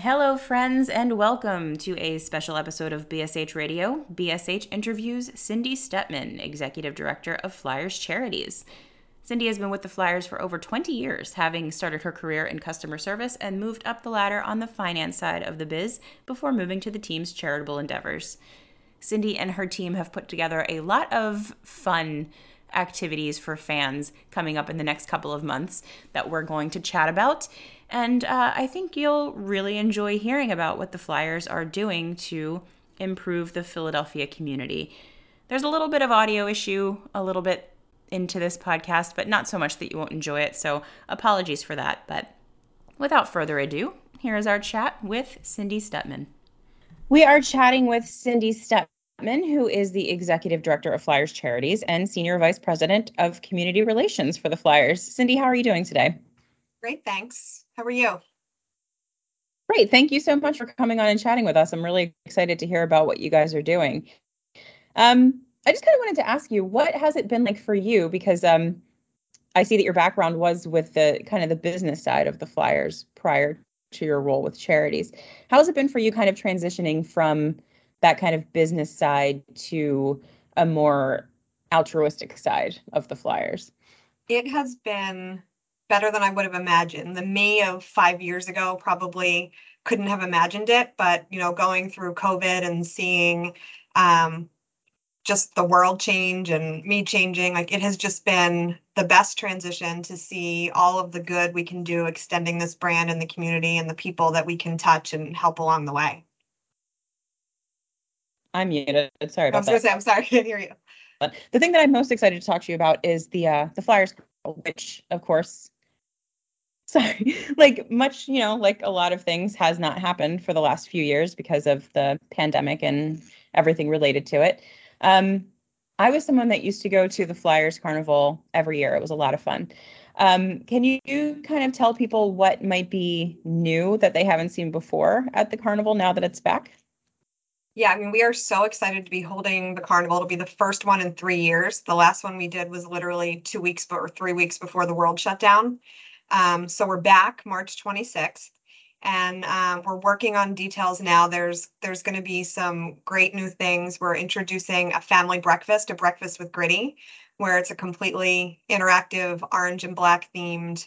Hello, friends, and welcome to a special episode of BSH Radio. BSH interviews Cindy Stutman, Executive Director of Flyers Charities. Cindy has been with the Flyers for over 20 years, having started her career in customer service and moved up the ladder on the finance side of the biz before moving to the team's charitable endeavors. Cindy and her team have put together a lot of fun activities for fans coming up in the next couple of months that we're going to chat about. And uh, I think you'll really enjoy hearing about what the Flyers are doing to improve the Philadelphia community. There's a little bit of audio issue, a little bit into this podcast, but not so much that you won't enjoy it. So apologies for that. But without further ado, here is our chat with Cindy Stutman. We are chatting with Cindy Stutman, who is the executive director of Flyers Charities and senior vice president of community relations for the Flyers. Cindy, how are you doing today? Great, thanks. How are you? Great. Thank you so much for coming on and chatting with us. I'm really excited to hear about what you guys are doing. Um, I just kind of wanted to ask you, what has it been like for you? Because um, I see that your background was with the kind of the business side of the Flyers prior to your role with charities. How has it been for you, kind of transitioning from that kind of business side to a more altruistic side of the Flyers? It has been better than I would have imagined. The me of five years ago probably couldn't have imagined it, but you know, going through COVID and seeing um, just the world change and me changing like it has just been the best transition to see all of the good we can do extending this brand in the community and the people that we can touch and help along the way. I'm muted. Sorry about I was that. say, i'm sorry i can't hear you. But the thing that i'm most excited to talk to you about is the uh the flyers which of course sorry like much you know like a lot of things has not happened for the last few years because of the pandemic and everything related to it um, I was someone that used to go to the Flyers Carnival every year. It was a lot of fun. Um, can you kind of tell people what might be new that they haven't seen before at the carnival now that it's back? Yeah, I mean, we are so excited to be holding the carnival. It'll be the first one in three years. The last one we did was literally two weeks or three weeks before the world shut down. Um, so we're back March 26th and uh, we're working on details now. There's there's going to be some great new things. We're introducing a family breakfast, a breakfast with Gritty, where it's a completely interactive orange and black themed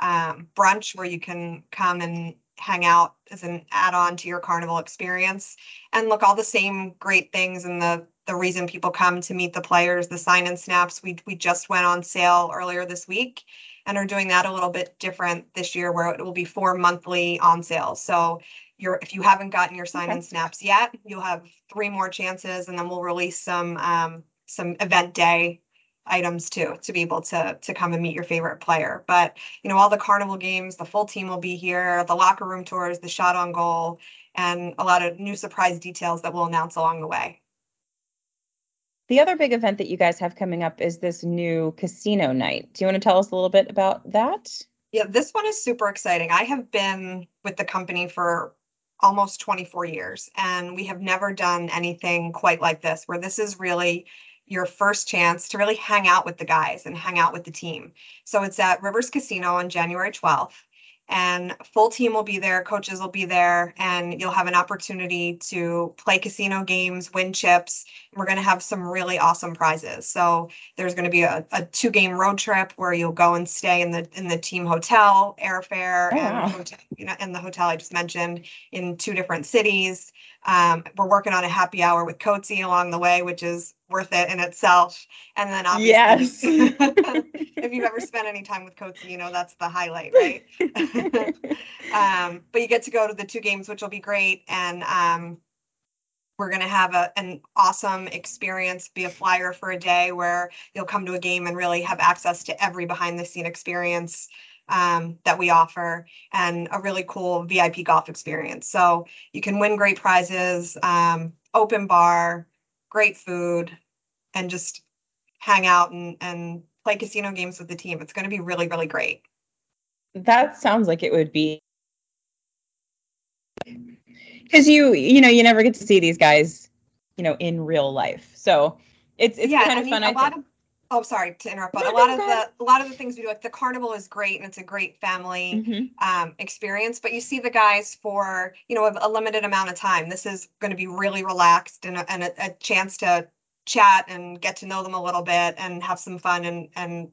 um, brunch where you can come and hang out as an add-on to your carnival experience and look all the same great things and the the reason people come to meet the players the sign and snaps we we just went on sale earlier this week and are doing that a little bit different this year where it will be four monthly on sales. So you're, if you haven't gotten your sign okay. and snaps yet, you'll have three more chances and then we'll release some um, some event day items too to be able to to come and meet your favorite player. But you know, all the carnival games, the full team will be here, the locker room tours, the shot on goal, and a lot of new surprise details that we'll announce along the way. The other big event that you guys have coming up is this new casino night. Do you want to tell us a little bit about that? Yeah, this one is super exciting. I have been with the company for almost 24 years. And we have never done anything quite like this, where this is really your first chance to really hang out with the guys and hang out with the team. So it's at Rivers Casino on January 12th and full team will be there coaches will be there and you'll have an opportunity to play casino games win chips. We're going to have some really awesome prizes. So there's going to be a, a two game road trip where you'll go and stay in the in the team hotel airfare oh, and hotel, you know in the hotel i just mentioned in two different cities. Um, we're working on a happy hour with Coatesy along the way, which is worth it in itself. And then obviously, yes. if you've ever spent any time with Coatesy, you know that's the highlight, right? um, but you get to go to the two games, which will be great. And um, we're going to have a, an awesome experience, be a flyer for a day where you'll come to a game and really have access to every behind the scene experience um, that we offer and a really cool VIP golf experience. So you can win great prizes, um, open bar, great food, and just hang out and, and play casino games with the team. It's going to be really, really great. That sounds like it would be because you you know you never get to see these guys you know in real life so it's it's yeah, kind of I mean, fun a I lot think. of oh sorry to interrupt but no, a lot of the a lot of the things we do like the carnival is great and it's a great family mm-hmm. um, experience but you see the guys for you know a, a limited amount of time. This is going to be really relaxed and, a, and a, a, chance to chat and get to know them a little bit and have some fun and and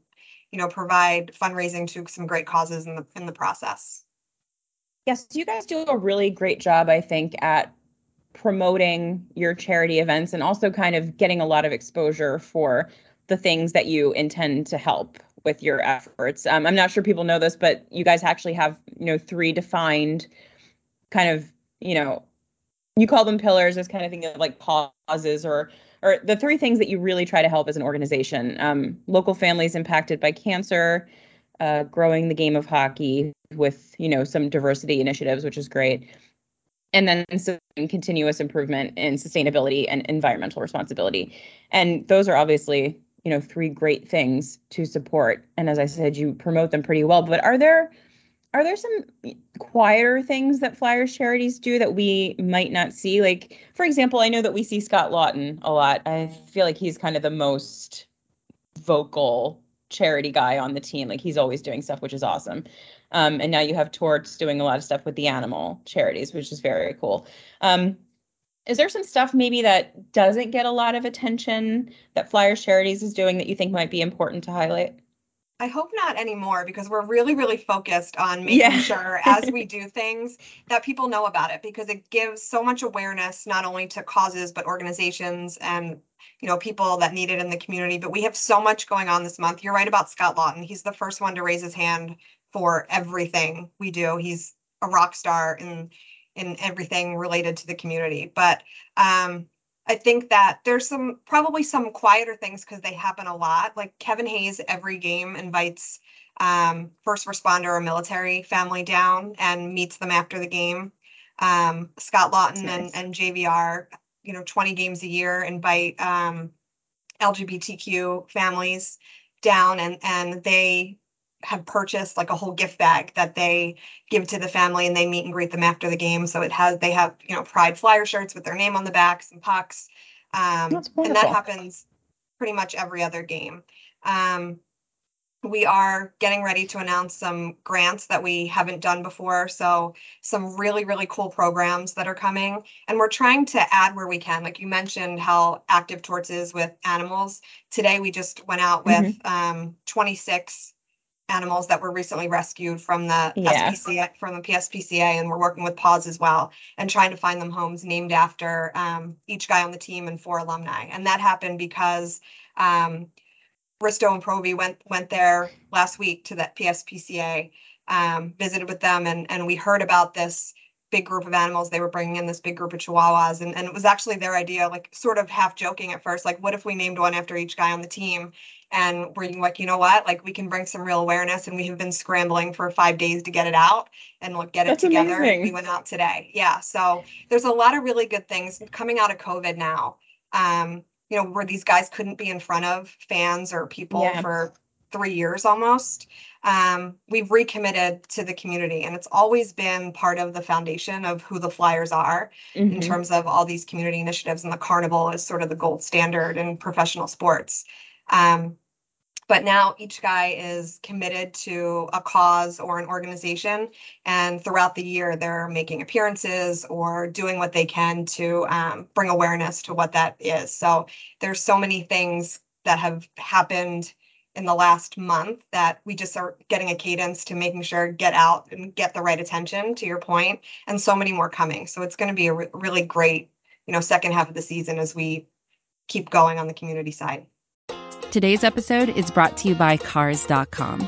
you know provide fundraising to some great causes in the in the process. Yes you guys do a really great job i think at promoting your charity events and also kind of getting a lot of exposure for the things that you intend to help with your efforts. Um, I'm not sure people know this, but you guys actually have, you know, three defined kind of, you know, you call them pillars as kind of thing of like causes or or the three things that you really try to help as an organization. Um, local families impacted by cancer, uh, growing the game of hockey with, you know, some diversity initiatives, which is great. And then some continuous improvement in sustainability and environmental responsibility. And those are obviously you know three great things to support. And as i said you promote them pretty well. But are there are there some quieter things that flyers charities do that we might not see? Like for example i know that we see scott laughton a lot. I feel like he's kind of the most vocal charity guy on the team. Like he's always doing stuff which is awesome. Um, and now you have torts doing a lot of stuff with the animal charities which is very cool. Um, is there some stuff maybe that doesn't get a lot of attention that Flyers Charities is doing that you think might be important to highlight? I hope not anymore because we're really, really focused on making yeah. sure as we do things that people know about it because it gives so much awareness not only to causes but organizations and you know people that need it in the community. But we have so much going on this month. You're right about Scott Laughton. He's the first one to raise his hand for everything we do. He's a rock star and in everything related to the community. But um, I think that there's some probably some quieter things because they happen a lot. Like Kevin Hayes, every game invites um, first responder or military family down and meets them after the game. Um, Scott Laughton nice. and, and JVR, you know, 20 games a year invite um, LGBTQ families down and and they have purchased like a whole gift bag that they give to the family and they meet and greet them after the game. So it has they have you know pride flyer shirts with their name on the back, some pucks, um, and that happens pretty much every other game. Um, we are getting ready to announce some grants that we haven't done before. So, some really, really cool programs that are coming. And we're trying to add where we can. Like you mentioned, how active Torts is with animals. Today, we just went out with mm-hmm. um, 26 animals that were recently rescued from the yeah. SPCA, from the PSPCA, and we're working with Paws as well and trying to find them homes named after um, each guy on the team and four alumni. And that happened because um, Risto and Provi went went there last week to that PSPCA, um, visited with them, and and we heard about this big group of animals they were bringing in this big group of chihuahuas and, and it was actually their idea like sort of half joking at first like what if we named one after each guy on the team and we're like you know what like we can bring some real awareness and we have been scrambling for five days to get it out and look get it That's together amazing. we went out today yeah so there's a lot of really good things coming out of covid now um you know where these guys couldn't be in front of fans or people yeah. for three years almost, um, we've recommitted to the community. And it's always been part of the foundation of who the Flyers are mm-hmm. in terms of all these community initiatives. And the carnival is sort of the gold standard in professional sports. Um, but now each guy is committed to a cause or an organization and throughout the year they're making appearances or doing what they can to um, bring awareness to what that is so there's so many things that have happened in the last month that we just are getting a cadence to making sure get out and get the right attention to your point and so many more coming so it's going to be a re- really great you know second half of the season as we keep going on the community side Today's episode is brought to you by Cars.com.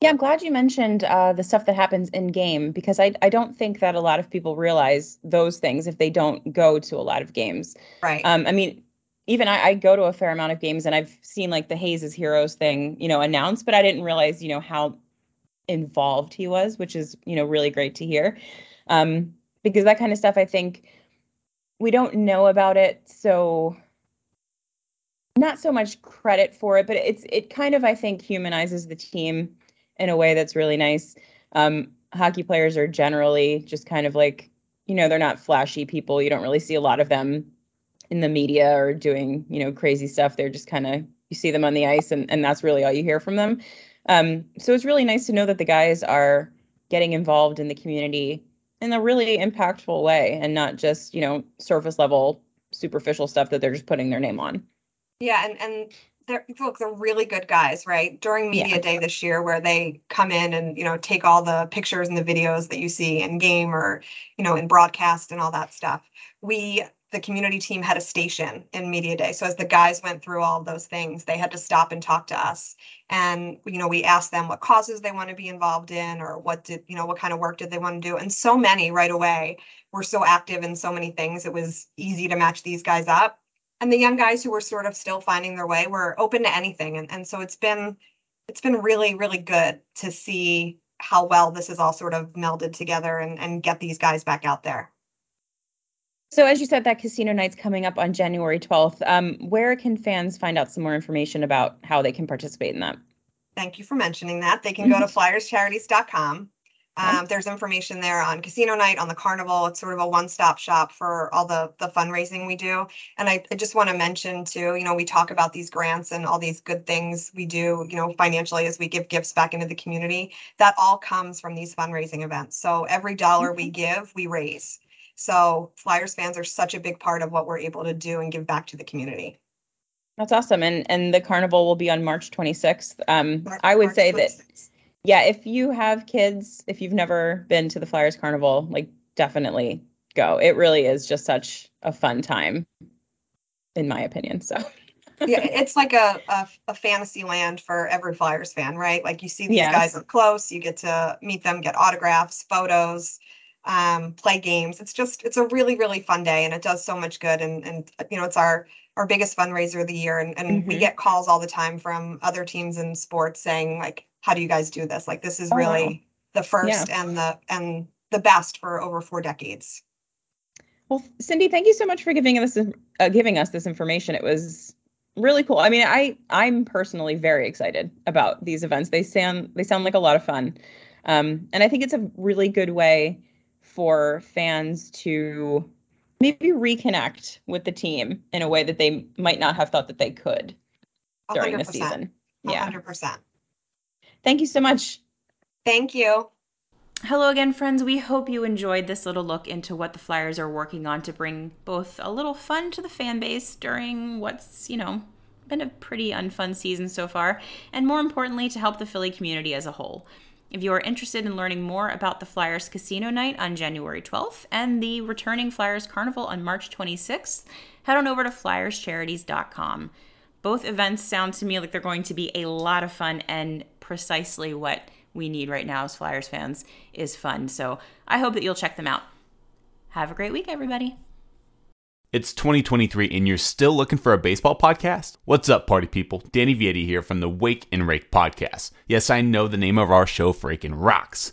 Yeah, I'm glad you mentioned uh, the stuff that happens in game because I, I don't think that a lot of people realize those things if they don't go to a lot of games. Right. Um, I mean, even I, I go to a fair amount of games and I've seen like the Hayes Heroes thing, you know, announced, but I didn't realize, you know, how involved he was, which is, you know, really great to hear. Um, because that kind of stuff, I think we don't know about it. So not so much credit for it, but it's it kind of I think humanizes the team in a way that's really nice. Um, hockey players are generally just kind of like you know they're not flashy people. You don't really see a lot of them in the media or doing you know crazy stuff. They're just kind of you see them on the ice and and that's really all you hear from them. Um, so it's really nice to know that the guys are getting involved in the community in a really impactful way and not just you know surface level superficial stuff that they're just putting their name on. Yeah, and and they're look, they're really good guys, right? During media yeah. day this year, where they come in and you know take all the pictures and the videos that you see in game or you know in broadcast and all that stuff. We the community team had a station in media day so as the guys went through all those things they had to stop and talk to us and you know we asked them what causes they want to be involved in or what did you know what kind of work did they want to do and so many right away were so active in so many things it was easy to match these guys up and the young guys who were sort of still finding their way were open to anything. And, and so it's been it's been really really good to see how well this is all sort of melded together and, and get these guys back out there. So as you said that casino night's coming up on january 12th um, where can fans find out some more information about how they can participate in that? Thank you for mentioning that. They can go to flyerscharities.com um, there's information there on casino night, on the carnival. It's sort of a one-stop shop for all the the fundraising we do. And I, I just want to mention too, you know, we talk about these grants and all these good things we do, you know, financially as we give gifts back into the community. That all comes from these fundraising events. So every dollar we give, we raise. So Flyers fans are such a big part of what we're able to do and give back to the community. That's awesome. And and the carnival will be on March 26th. Um, March, I would March say 26th. that yeah, if you have kids, if you've never been to the Flyers Carnival, like definitely go. It really is just such a fun time, in my opinion. So. yeah, it's like a, a, a fantasy land for every Flyers fan, right? Like you see these guys up close, you get to meet them, get autographs, photos, um, play games. It's just it's a really really fun day, and it does so much good. And and you know it's our our biggest fundraiser of the year, and and mm-hmm. we get calls all the time from other teams in sports saying like, how do you guys do this? Like this is oh, really wow. the first yeah. and the and the best for over four decades. Well, Cindy, thank you so much for giving us uh, giving us this information. It was really cool. I mean, I I'm personally very excited about these events. They sound they sound like a lot of fun, um, and I think it's a really good way for fans to maybe reconnect with the team in a way that they might not have thought that they could during 100%. the season. Yeah, hundred percent. Thank you so much. Thank you. Hello again, friends. We hope you enjoyed this little look into what the Flyers are working on to bring both a little fun to the fan base during what's, you know, been a pretty unfun season so far, and more importantly, to help the Philly community as a whole. If you are interested in learning more about the Flyers Casino Night on January 12th and the returning Flyers Carnival on March 26th, head on over to flyerscharities.com. Both events sound to me like they're going to be a lot of fun and precisely what we need right now as Flyers fans is fun. So I hope that you'll check them out. Have a great week, everybody. It's 2023 and you're still looking for a baseball podcast? What's up, party people? Danny Vietti here from the Wake and Rake podcast. Yes, I know the name of our show freaking rocks.